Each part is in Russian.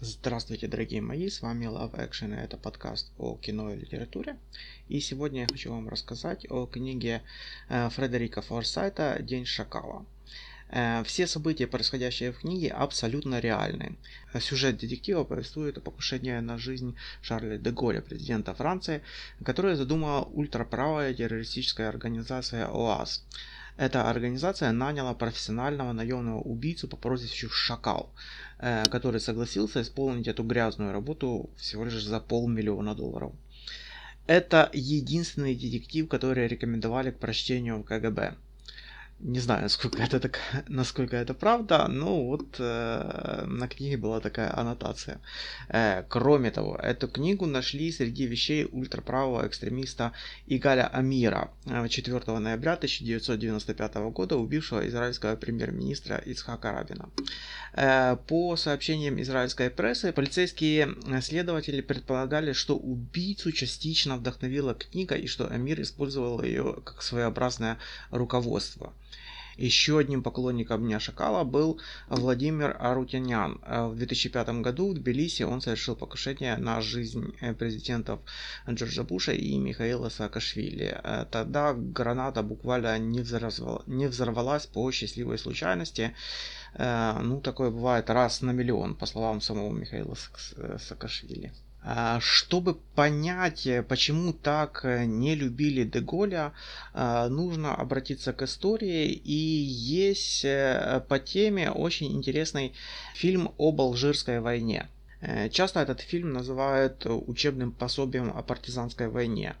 Здравствуйте, дорогие мои, с вами Love Action, и это подкаст о кино и литературе. И сегодня я хочу вам рассказать о книге э, Фредерика Форсайта «День шакала». Э, все события, происходящие в книге, абсолютно реальны. Сюжет детектива повествует о покушении на жизнь Шарля де Голля, президента Франции, которое задумала ультраправая террористическая организация ОАС. Эта организация наняла профессионального наемного убийцу по прозвищу Шакал, который согласился исполнить эту грязную работу всего лишь за полмиллиона долларов. Это единственный детектив, который рекомендовали к прочтению в КГБ. Не знаю, насколько это, так, насколько это правда, но вот э, на книге была такая аннотация. Э, кроме того, эту книгу нашли среди вещей ультраправого экстремиста Игаля Амира 4 э, ноября 1995 года, убившего израильского премьер-министра Ицхака Рабина. Э, по сообщениям израильской прессы, полицейские следователи предполагали, что убийцу частично вдохновила книга и что Амир использовал ее как своеобразное руководство. Еще одним поклонником Дня Шакала был Владимир Арутянян. В 2005 году в Тбилиси он совершил покушение на жизнь э, президентов Джорджа Буша и Михаила Саакашвили. Э, тогда граната буквально не, взорвалась, не взорвалась по счастливой случайности. Э, ну, такое бывает раз на миллион, по словам самого Михаила Саакашвили. А, чтобы понять, э, почему так э, не любили Деголя, а, нужно обратиться к истории. И есть э, по теме очень интересный фильм об Алжирской войне. Часто этот фильм называют учебным пособием о партизанской войне.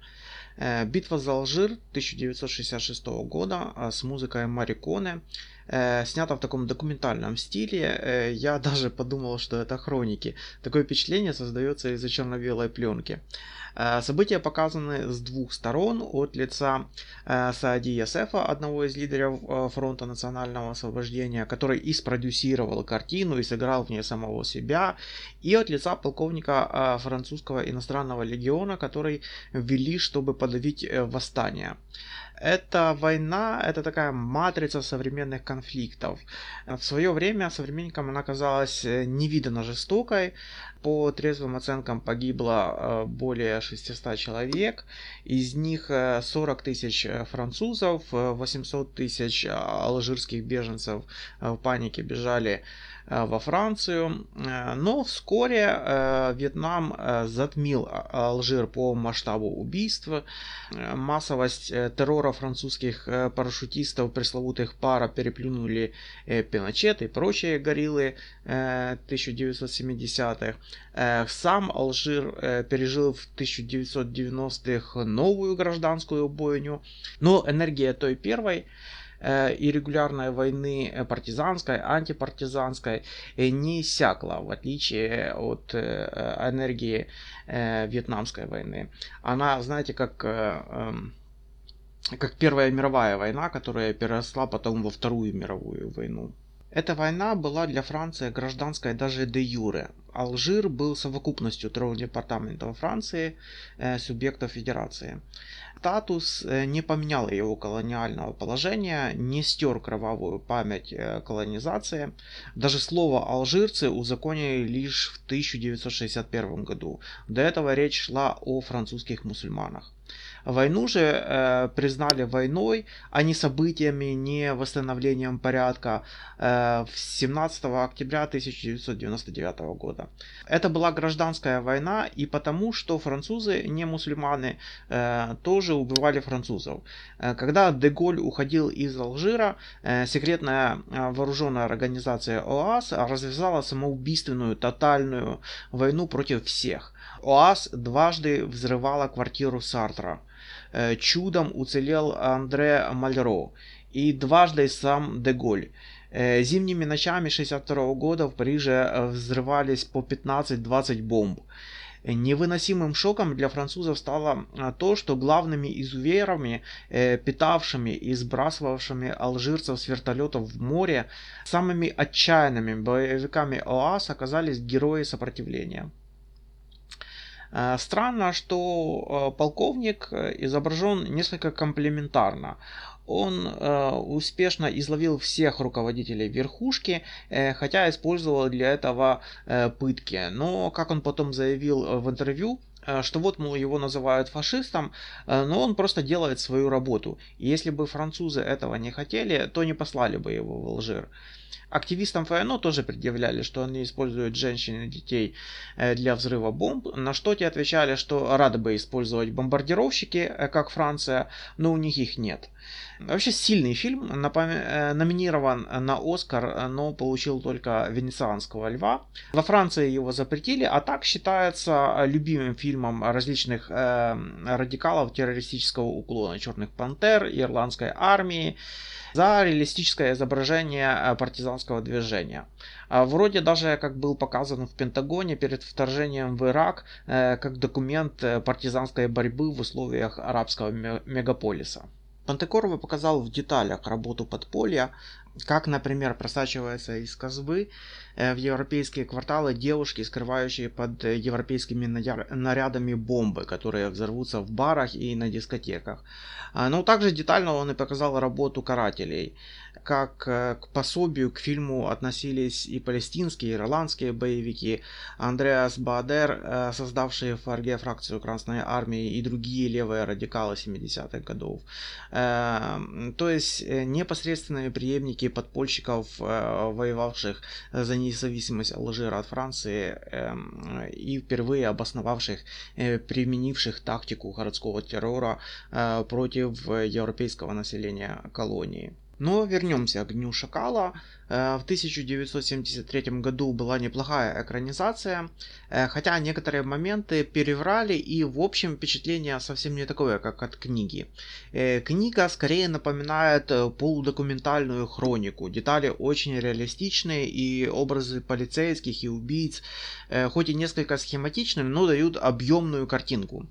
Битва за Алжир 1966 года с музыкой Мариконе э, снято в таком документальном стиле. Э, я даже подумал, что это хроники. Такое впечатление создается из-за черно-белой пленки. Э, события показаны с двух сторон. От лица Саади Ясефа, одного из лидеров фронта национального освобождения, который и спродюсировал картину и сыграл в ней самого себя. И от лица полковника французского иностранного легиона, который ввели, чтобы подавить восстание. Эта война, это такая матрица современных конфликтов. В свое время современникам она казалась э, невиданно жестокой. По трезвым оценкам погибло э, более 600 человек. Из них 40 э, тысяч французов, 800 тысяч алжирских беженцев в панике бежали во Францию. Э, но вскоре э, Вьетнам затмил Алжир по масштабу убийства. Массовость террора французских парашютистов, пресловутых пара, переплюнули Пиночет и прочие гориллы 1970-х. Сам Алжир пережил в 1990-х новую гражданскую бойню. Но энергия той первой Э, и регулярной войны э, партизанской, антипартизанской э, не иссякла, в отличие от энергии Вьетнамской войны. Она, знаете, как эм, как Первая мировая война, которая переросла потом во Вторую мировую войну. Эта война была для Франции гражданской даже де юре. Алжир был совокупностью трех департаментов Франции, э, субъектов федерации. Статус э, не поменял его колониального положения, не стер кровавую память э, колонизации. Даже слово «алжирцы» узаконили лишь в 1961 году. До этого речь шла о французских мусульманах. Войну же э, признали войной, а не событиями, не восстановлением порядка э, 17 октября 1999 года. Это была гражданская война и потому, что французы, не мусульманы, э, тоже убивали французов. Э, когда Деголь уходил из Алжира, э, секретная э, вооруженная организация ОАС развязала самоубийственную тотальную войну против всех. ОАС дважды взрывала квартиру Сартра. Э, чудом уцелел Андре Мальро и дважды сам Деголь. Э, зимними ночами 62 года в Париже э, взрывались по 15-20 бомб. Невыносимым шоком для французов стало то, что главными изуверами, питавшими и сбрасывавшими алжирцев с вертолетов в море, самыми отчаянными боевиками ОАС оказались герои сопротивления. Э, странно, что э, полковник изображен несколько комплементарно. он э, успешно изловил всех руководителей верхушки, э, хотя использовал для этого э, пытки. Но, как он потом заявил в интервью, э, что вот, мол, его называют фашистом, э, но он просто делает свою работу. И если бы французы этого не хотели, то не послали бы его в Алжир. Активистам ФНО тоже предъявляли, что они используют женщин и детей э, для взрыва бомб, на что те отвечали, что рады бы использовать бомбардировщики, э, как Франция, но у них их нет. Вообще сильный фильм, э, номинирован на Оскар, но получил только Венецианского льва. Во Франции его запретили, а так считается любимым фильмом различных радикалов террористического уклона, Черных пантер, Ирландской армии за реалистическое изображение э, партизанского движения. А вроде даже как был показан в Пентагоне перед вторжением в Ирак э, как документ э, партизанской борьбы в условиях арабского мегаполиса. Пантекорова показал в деталях работу подполья, как, например, просачивается из Казбы в европейские кварталы девушки, скрывающие под европейскими нарядами бомбы, которые взорвутся в барах и на дискотеках. А, но также детально он и показал работу карателей. Как э, к пособию к фильму относились и палестинские, и ирландские боевики. Андреас Баадер, э, создавший ФРГ фракцию Красной Армии, и другие левые радикалы 70-х годов. Э, то есть непосредственные преемники подпольщиков, воевавших за независимость Алжира от Франции и впервые обосновавших, применивших тактику городского террора против европейского населения колонии. Но вернемся к Дню Шакала. Э, в 1973 году была неплохая экранизация, э, хотя некоторые моменты переврали и в общем впечатление совсем не такое, как от книги. Э, книга скорее напоминает полудокументальную хронику. Детали очень реалистичные и образы полицейских и убийц, хоть и несколько схематичными, но дают объемную картинку.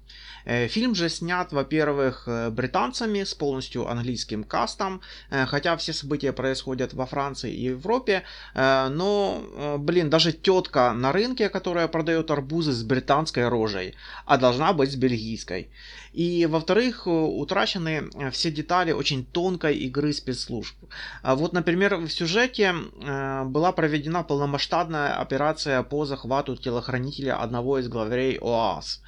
Фильм же снят, во-первых, британцами с полностью английским кастом, хотя все события происходят во Франции и Европе, э, но, э, блин, даже тетка на рынке, которая продает арбузы с британской рожей, а должна быть с бельгийской. И, во-вторых, утрачены все детали очень тонкой игры спецслужб. А вот, например, в сюжете э, была проведена полномасштабная операция по захвату телохранителя одного из главарей ОАС.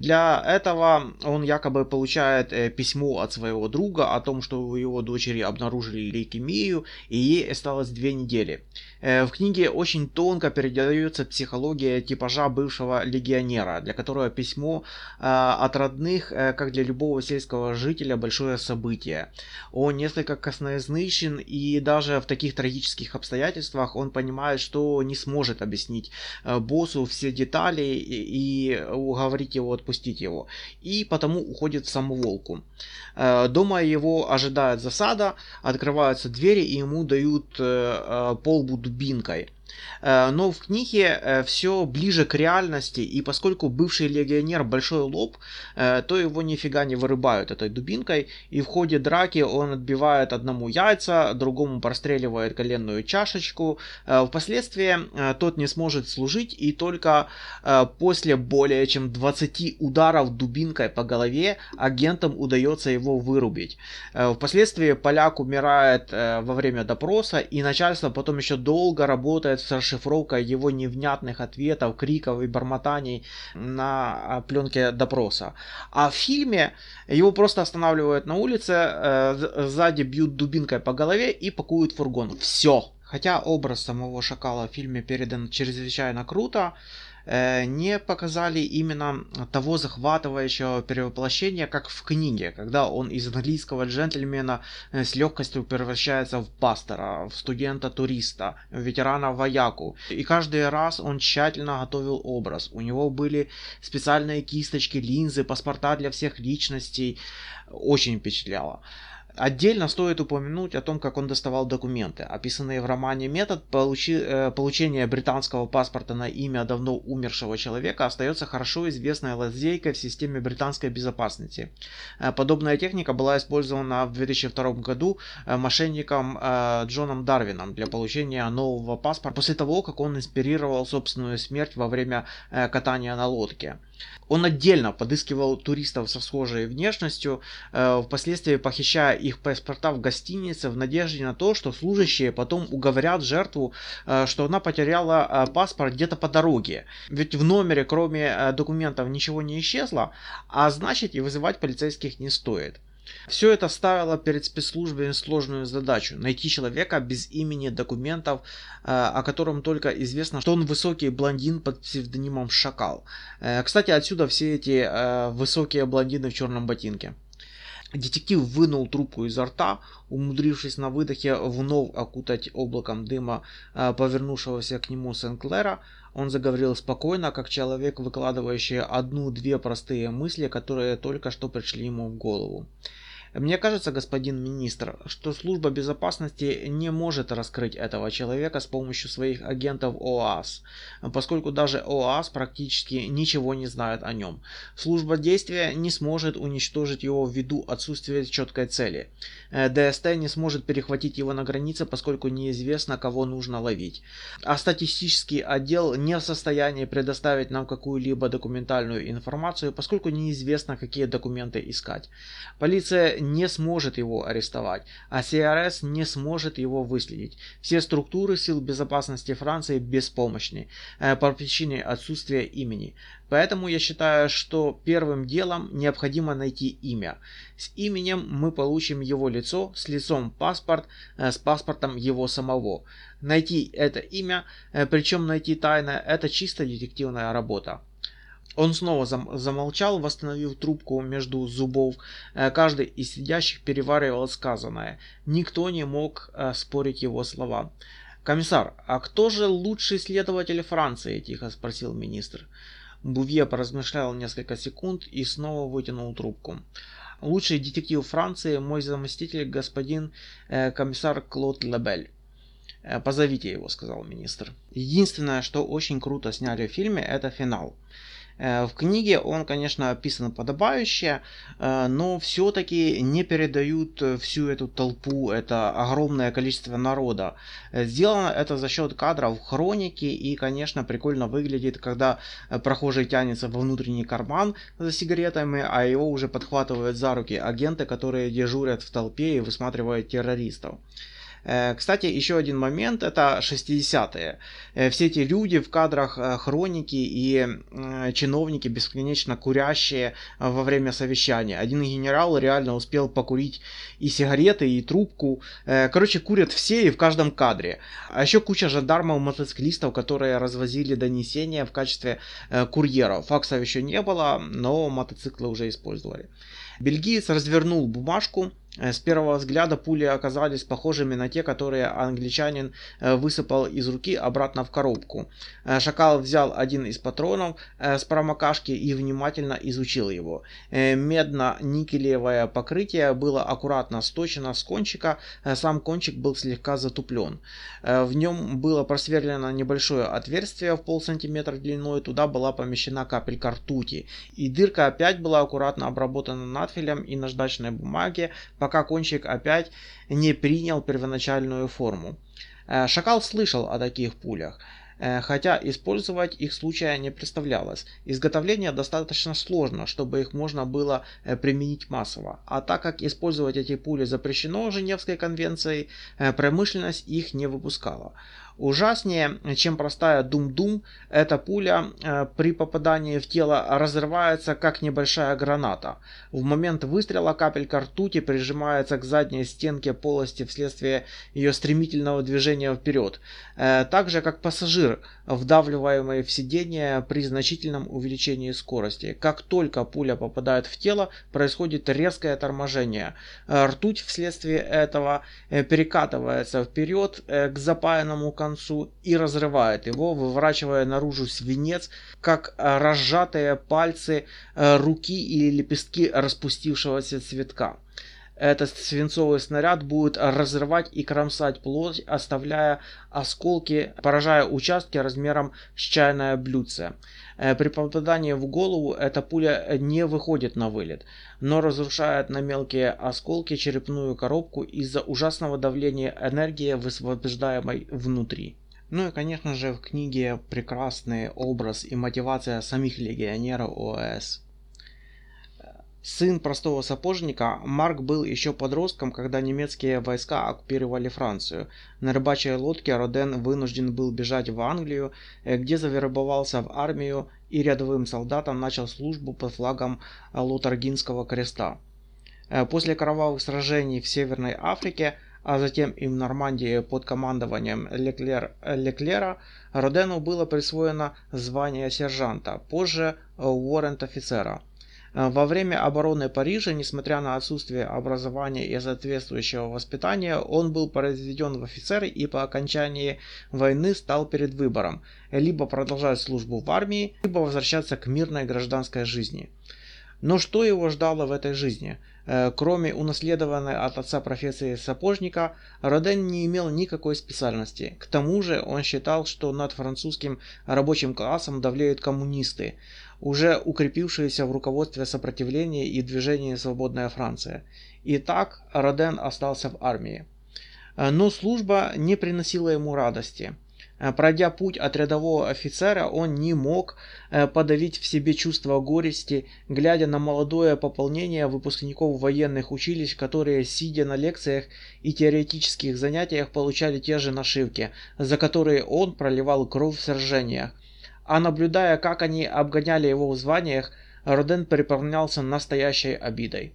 Для этого он якобы получает э, письмо от своего друга о том, что у его дочери обнаружили лейкемию, и ей осталось две недели. Э, в книге очень тонко передается психология типажа бывшего легионера, для которого письмо э, от родных, как для любого сельского жителя, большое событие. Он несколько косноязычен, и даже в таких трагических обстоятельствах он понимает, что не сможет объяснить боссу все детали и уговорить его отпустить его, и потому уходит в самоволку. Э, дома его ожидает засада, открываются двери и ему дают э, э, полбу дубинкой. Э, но в книге э, все ближе к реальности, и поскольку бывший легионер большой лоб, э, то его нифига не вырубают этой дубинкой, и в ходе драки он отбивает одному яйца, другому простреливает коленную чашечку. Впоследствии тот не сможет служить, и только после более чем 20 ударов дубинкой по голове агентам удается его вырубить. Впоследствии поляк умирает во время допроса, и начальство потом еще долго работает с расшифровкой его невнятных ответов, криков и бормотаний на а, пленке допроса. А в фильме его просто останавливают на улице, э, сзади бьют дубинкой по голове и пакуют фургон. Все. Хотя образ самого шакала в фильме передан чрезвычайно круто, не показали именно того захватывающего перевоплощения, как в книге, когда он из английского джентльмена э, с легкостью превращается в пастора, в студента-туриста, в ветерана-вояку. И каждый раз он тщательно готовил образ. У него были специальные кисточки, линзы, паспорта для всех личностей. Очень впечатляло. Отдельно стоит упомянуть о том, как он доставал документы. Описанный в романе метод получи, э, получения британского паспорта на имя давно умершего человека остается хорошо известной лазейкой в системе британской безопасности. Э, подобная техника была использована в 2002 году э, мошенником э, Джоном Дарвином для получения нового паспорта после того, как он инспирировал собственную смерть во время э, катания на лодке. Он отдельно подыскивал туристов со схожей внешностью, э, впоследствии похищая их паспорта в гостинице в надежде на то, что служащие потом уговорят жертву, э, что она потеряла э, паспорт где-то по дороге. Ведь в номере кроме документов ничего не исчезло, а значит и вызывать полицейских не стоит. Все это ставило перед спецслужбами сложную задачу – найти человека без имени документов, о котором только известно, что он высокий блондин под псевдонимом Шакал. Кстати, отсюда все эти высокие блондины в черном ботинке. Детектив вынул трубку изо рта, умудрившись на выдохе вновь окутать облаком дыма э, повернувшегося к нему Сенклера. Он заговорил спокойно, как человек, выкладывающий одну-две простые мысли, которые только что пришли ему в голову. Мне кажется, господин министр, что служба безопасности не может раскрыть этого человека с помощью своих агентов ОАС, поскольку даже ОАС практически ничего не знает о нем. Служба действия не сможет уничтожить его ввиду отсутствия четкой цели. Э, ДСТ не сможет перехватить его на границе, поскольку неизвестно, кого нужно ловить. А статистический отдел не в состоянии предоставить нам какую-либо документальную информацию, поскольку неизвестно, какие документы искать. Полиция не сможет его арестовать, а СРС не сможет его выследить. Все структуры сил безопасности Франции беспомощны э, по причине отсутствия имени. Поэтому я считаю, что первым делом необходимо найти имя. С именем мы получим его лицо, с лицом паспорт, э, с паспортом его самого. Найти это имя, э, причем найти тайное, это чисто детективная работа. Он снова зам замолчал, восстановив трубку между зубов. Э, каждый из сидящих переваривал сказанное. Никто не мог э, спорить его слова. «Комиссар, а кто же лучший следователь Франции?» – тихо спросил министр. Бувье поразмышлял несколько секунд и снова вытянул трубку. «Лучший детектив Франции – мой заместитель господин э, комиссар Клод Лебель». «Э, «Позовите его», – сказал министр. «Единственное, что очень круто сняли в фильме, это финал». Э, в книге он, конечно, описан подобающе, э, но все-таки не передают всю эту толпу, это огромное количество народа. Э, сделано это за счет кадров хроники и, конечно, прикольно выглядит, когда прохожий тянется во внутренний карман за сигаретами, а его уже подхватывают за руки агенты, которые дежурят в толпе и высматривают террористов. Э, кстати, еще один момент, это 60-е. Э, все эти люди в кадрах э, хроники и чиновники бесконечно курящие во время совещания. Один генерал реально успел покурить и сигареты, и трубку. Короче, курят все и в каждом кадре. А еще куча жандармов-мотоциклистов, которые развозили донесения в качестве курьеров. Факсов еще не было, но мотоциклы уже использовали. Бельгиец развернул бумажку, с первого взгляда пули оказались похожими на те, которые англичанин э, высыпал из руки обратно в коробку. Э, шакал взял один из патронов с промокашки и внимательно изучил его. Медно-никелевое покрытие было аккуратно сточено с кончика, сам кончик был слегка затуплен. В нем было просверлено небольшое отверстие в полсантиметра длиной, туда была помещена капелька ртути. И дырка опять была аккуратно обработана надфилем и наждачной бумаге, пока кончик опять не принял первоначальную форму. Э, шакал слышал о таких пулях, э, хотя использовать их случая не представлялось. Изготовление достаточно сложно, чтобы их можно было э, применить массово. А так как использовать эти пули запрещено Женевской конвенцией, промышленность их не выпускала. Ужаснее, чем простая дум-дум, эта пуля э, при попадании в тело разрывается как небольшая граната. В момент выстрела капелька ртути прижимается к задней стенке полости вследствие ее стремительного движения вперед. Э, так же как пассажир, вдавливаемый в сиденье при значительном увеличении скорости. Как только пуля попадает в тело, происходит резкое торможение. Э, ртуть вследствие этого перекатывается вперед к запаянному концу концу и разрывает его, выворачивая наружу свинец, как разжатые пальцы э, руки или лепестки распустившегося цветка. Этот свинцовый снаряд будет разрывать и кромсать плоть, оставляя осколки, поражая участки размером с чайное блюдце. Э, при попадании в голову эта пуля не выходит на вылет, но разрушает на мелкие осколки черепную коробку из-за ужасного давления энергии, высвобождаемой внутри. Ну и, конечно же, в книге прекрасный образ и мотивация самих легионеров ОС. Сын простого сапожника, Марк был еще подростком, когда немецкие войска оккупировали Францию. На рыбачьей лодке Роден вынужден был бежать в Англию, э, где завербовался в армию и рядовым солдатом начал службу под флагом Лотаргинского креста. Э, после кровавых сражений в Северной Африке, а затем и в Нормандии под командованием Леклер, Леклера, Родену было присвоено звание сержанта, позже уоррент офицера – Э, во время обороны Парижа, несмотря на отсутствие образования и соответствующего воспитания, он был произведен в офицеры и по окончании войны стал перед выбором либо продолжать службу в армии, либо возвращаться к мирной гражданской жизни. Но что его ждало в этой жизни? Э, кроме унаследованной от отца профессии сапожника, Роден не имел никакой специальности. К тому же он считал, что над французским рабочим классом давлеют коммунисты уже укрепившиеся в руководстве сопротивления и движения «Свободная Франция». И так Роден остался в армии. Э, но служба не приносила ему радости. Э, пройдя путь от рядового офицера, он не мог э, подавить в себе чувство горести, глядя на молодое пополнение выпускников военных училищ, которые, сидя на лекциях и теоретических занятиях, получали те же нашивки, за которые он проливал кровь в сражениях а наблюдая, как они обгоняли его в званиях, Роден переполнялся настоящей обидой.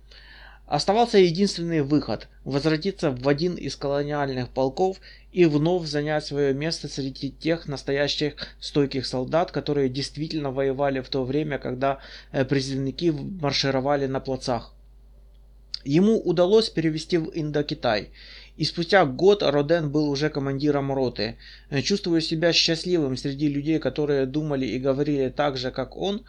Оставался единственный выход – возвратиться в один из колониальных полков и вновь занять свое место среди тех настоящих стойких солдат, которые действительно воевали в то время, когда э, призывники маршировали на плацах. Ему удалось перевести в Индокитай, и спустя год Роден был уже командиром роты. Э, чувствуя себя счастливым среди людей, которые думали и говорили так же, как он,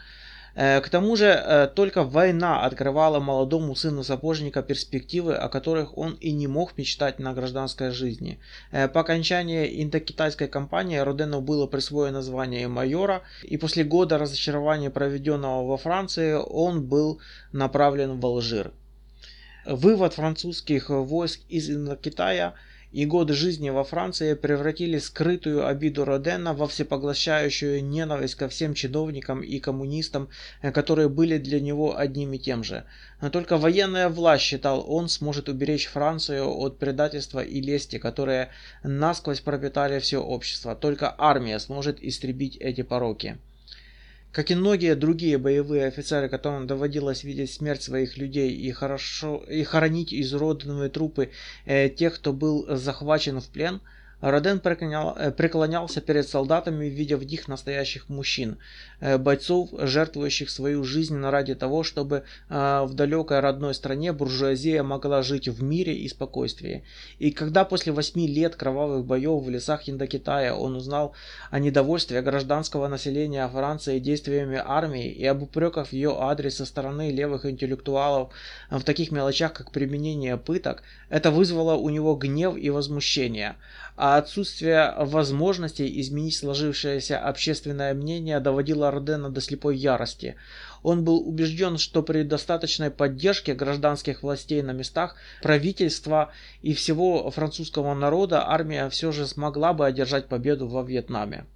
э, к тому же э, только война открывала молодому сыну сапожника перспективы, о которых он и не мог мечтать на гражданской жизни. По окончании индокитайской кампании Родену было присвоено звание майора, и после года разочарования, проведенного во Франции, он был направлен в Алжир. Вывод французских войск из Китая и годы жизни во Франции превратили скрытую обиду Родена во всепоглощающую ненависть ко всем чиновникам и коммунистам, э, которые были для него одним и тем же. Но только военная власть, считал он, сможет уберечь Францию от предательства и лести, которые насквозь пропитали все общество. Только армия сможет истребить эти пороки. Как и многие другие боевые офицеры, которым доводилось видеть смерть своих людей и, хорошо, и хоронить изуродованные трупы э, тех, кто был захвачен в плен – Роден э, преклонялся перед солдатами, видя в них настоящих мужчин, э, бойцов, жертвующих свою жизнь ради того, чтобы э, в далекой родной стране буржуазия могла жить в мире и спокойствии. И когда после восьми лет кровавых боев в лесах Индокитая он узнал о недовольстве гражданского населения Франции действиями армии и об упреках в ее адрес со стороны левых интеллектуалов в таких мелочах, как применение пыток, это вызвало у него гнев и возмущение а отсутствие возможности изменить сложившееся общественное мнение доводило Родена до слепой ярости. Он был убежден, что при достаточной поддержке гражданских властей на местах, правительства и всего французского народа армия все же смогла бы одержать победу во Вьетнаме.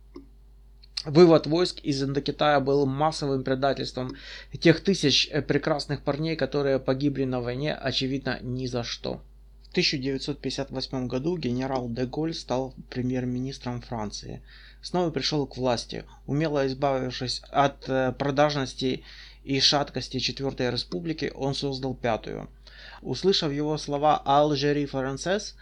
Вывод войск из Индокитая был массовым предательством тех тысяч прекрасных парней, которые погибли на войне, очевидно, ни за что. В 1958 году генерал де Голь стал премьер-министром Франции. Снова пришел к власти, умело избавившись от э, продажности и шаткости Четвертой Республики, он создал Пятую. Услышав его слова «Алжери Францез»,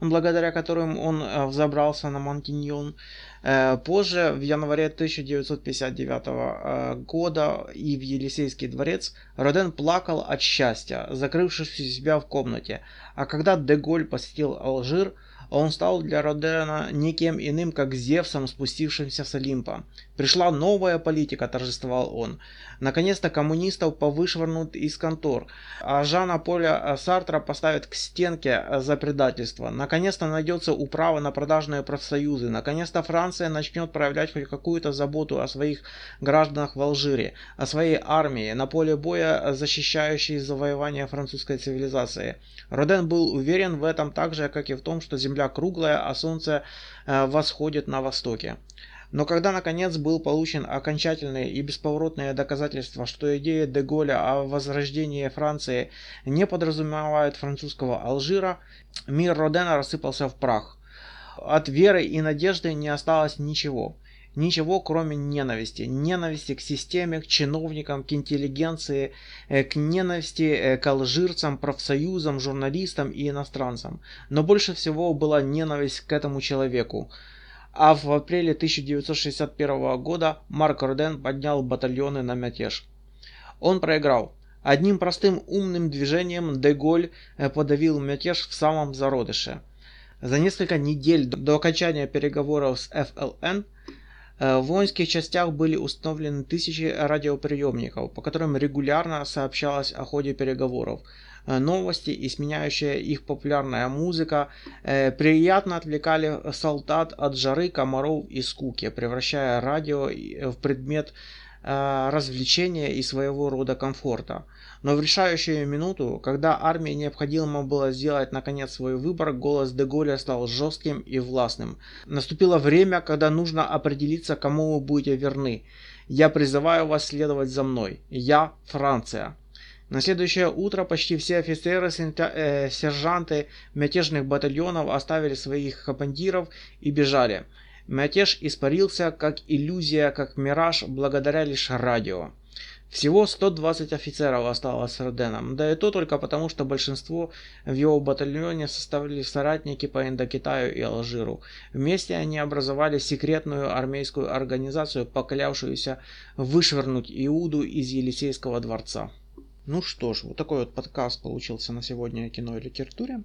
благодаря которым он э, взобрался на Монтиньон. Э, позже, в январе 1959 э, года и в Елисейский дворец, Роден плакал от счастья, закрывшись у себя в комнате. А когда Деголь посетил Алжир, он стал для Родена никем иным, как Зевсом, спустившимся с Олимпа. Пришла новая политика, торжествовал он. Наконец-то коммунистов повышвырнут из контор, а Жана Поля Сартра поставят к стенке за предательство. Наконец-то найдется управа на продажные профсоюзы. Наконец-то Франция начнет проявлять хоть какую-то заботу о своих гражданах в Алжире, о своей армии, на поле боя защищающей завоевание французской цивилизации. Роден был уверен в этом так же, как и в том, что земля круглая, а солнце э, восходит на востоке. Но когда наконец был получен окончательные и бесповоротные доказательства, что идея Деголя о возрождении Франции не подразумевает французского Алжира, мир Родена рассыпался в прах. От веры и надежды не осталось ничего. Ничего, кроме ненависти. Ненависти к системе, к чиновникам, к интеллигенции, э, к ненависти э, к алжирцам, профсоюзам, журналистам и иностранцам. Но больше всего была ненависть к этому человеку. А в апреле 1961 года Марк Роден поднял батальоны на мятеж. Он проиграл. Одним простым умным движением Деголь э, подавил мятеж в самом зародыше. За несколько недель до окончания переговоров с ФЛН в воинских частях были установлены тысячи радиоприемников, по которым регулярно сообщалось о ходе переговоров. Э, новости и сменяющая их популярная музыка э, приятно отвлекали солдат от жары, комаров и скуки, превращая радио в предмет развлечения и своего рода комфорта. Но в решающую минуту, когда армии необходимо было сделать наконец свой выбор, голос Деголя стал жестким и властным. Наступило время, когда нужно определиться, кому вы будете верны. Я призываю вас следовать за мной. Я Франция. На следующее утро почти все офицеры, э, сержанты мятежных батальонов оставили своих командиров и бежали. Мятеж испарился как иллюзия, как мираж, благодаря лишь радио. Всего 120 офицеров осталось с Роденом, да и то только потому, что большинство в его батальоне составили соратники по Индокитаю и Алжиру. Вместе они образовали секретную армейскую организацию, поклявшуюся вышвырнуть Иуду из Елисейского дворца. Ну что ж, вот такой вот подкаст получился на сегодня о кино и литературе.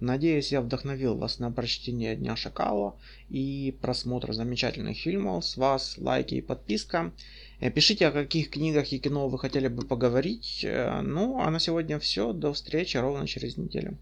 Надеюсь, я вдохновил вас на прочтение Дня Шакала и просмотр замечательных фильмов. С вас лайки и подписка. Э, пишите, о каких книгах и кино вы хотели бы поговорить. Э, ну, а на сегодня все. До встречи ровно через неделю.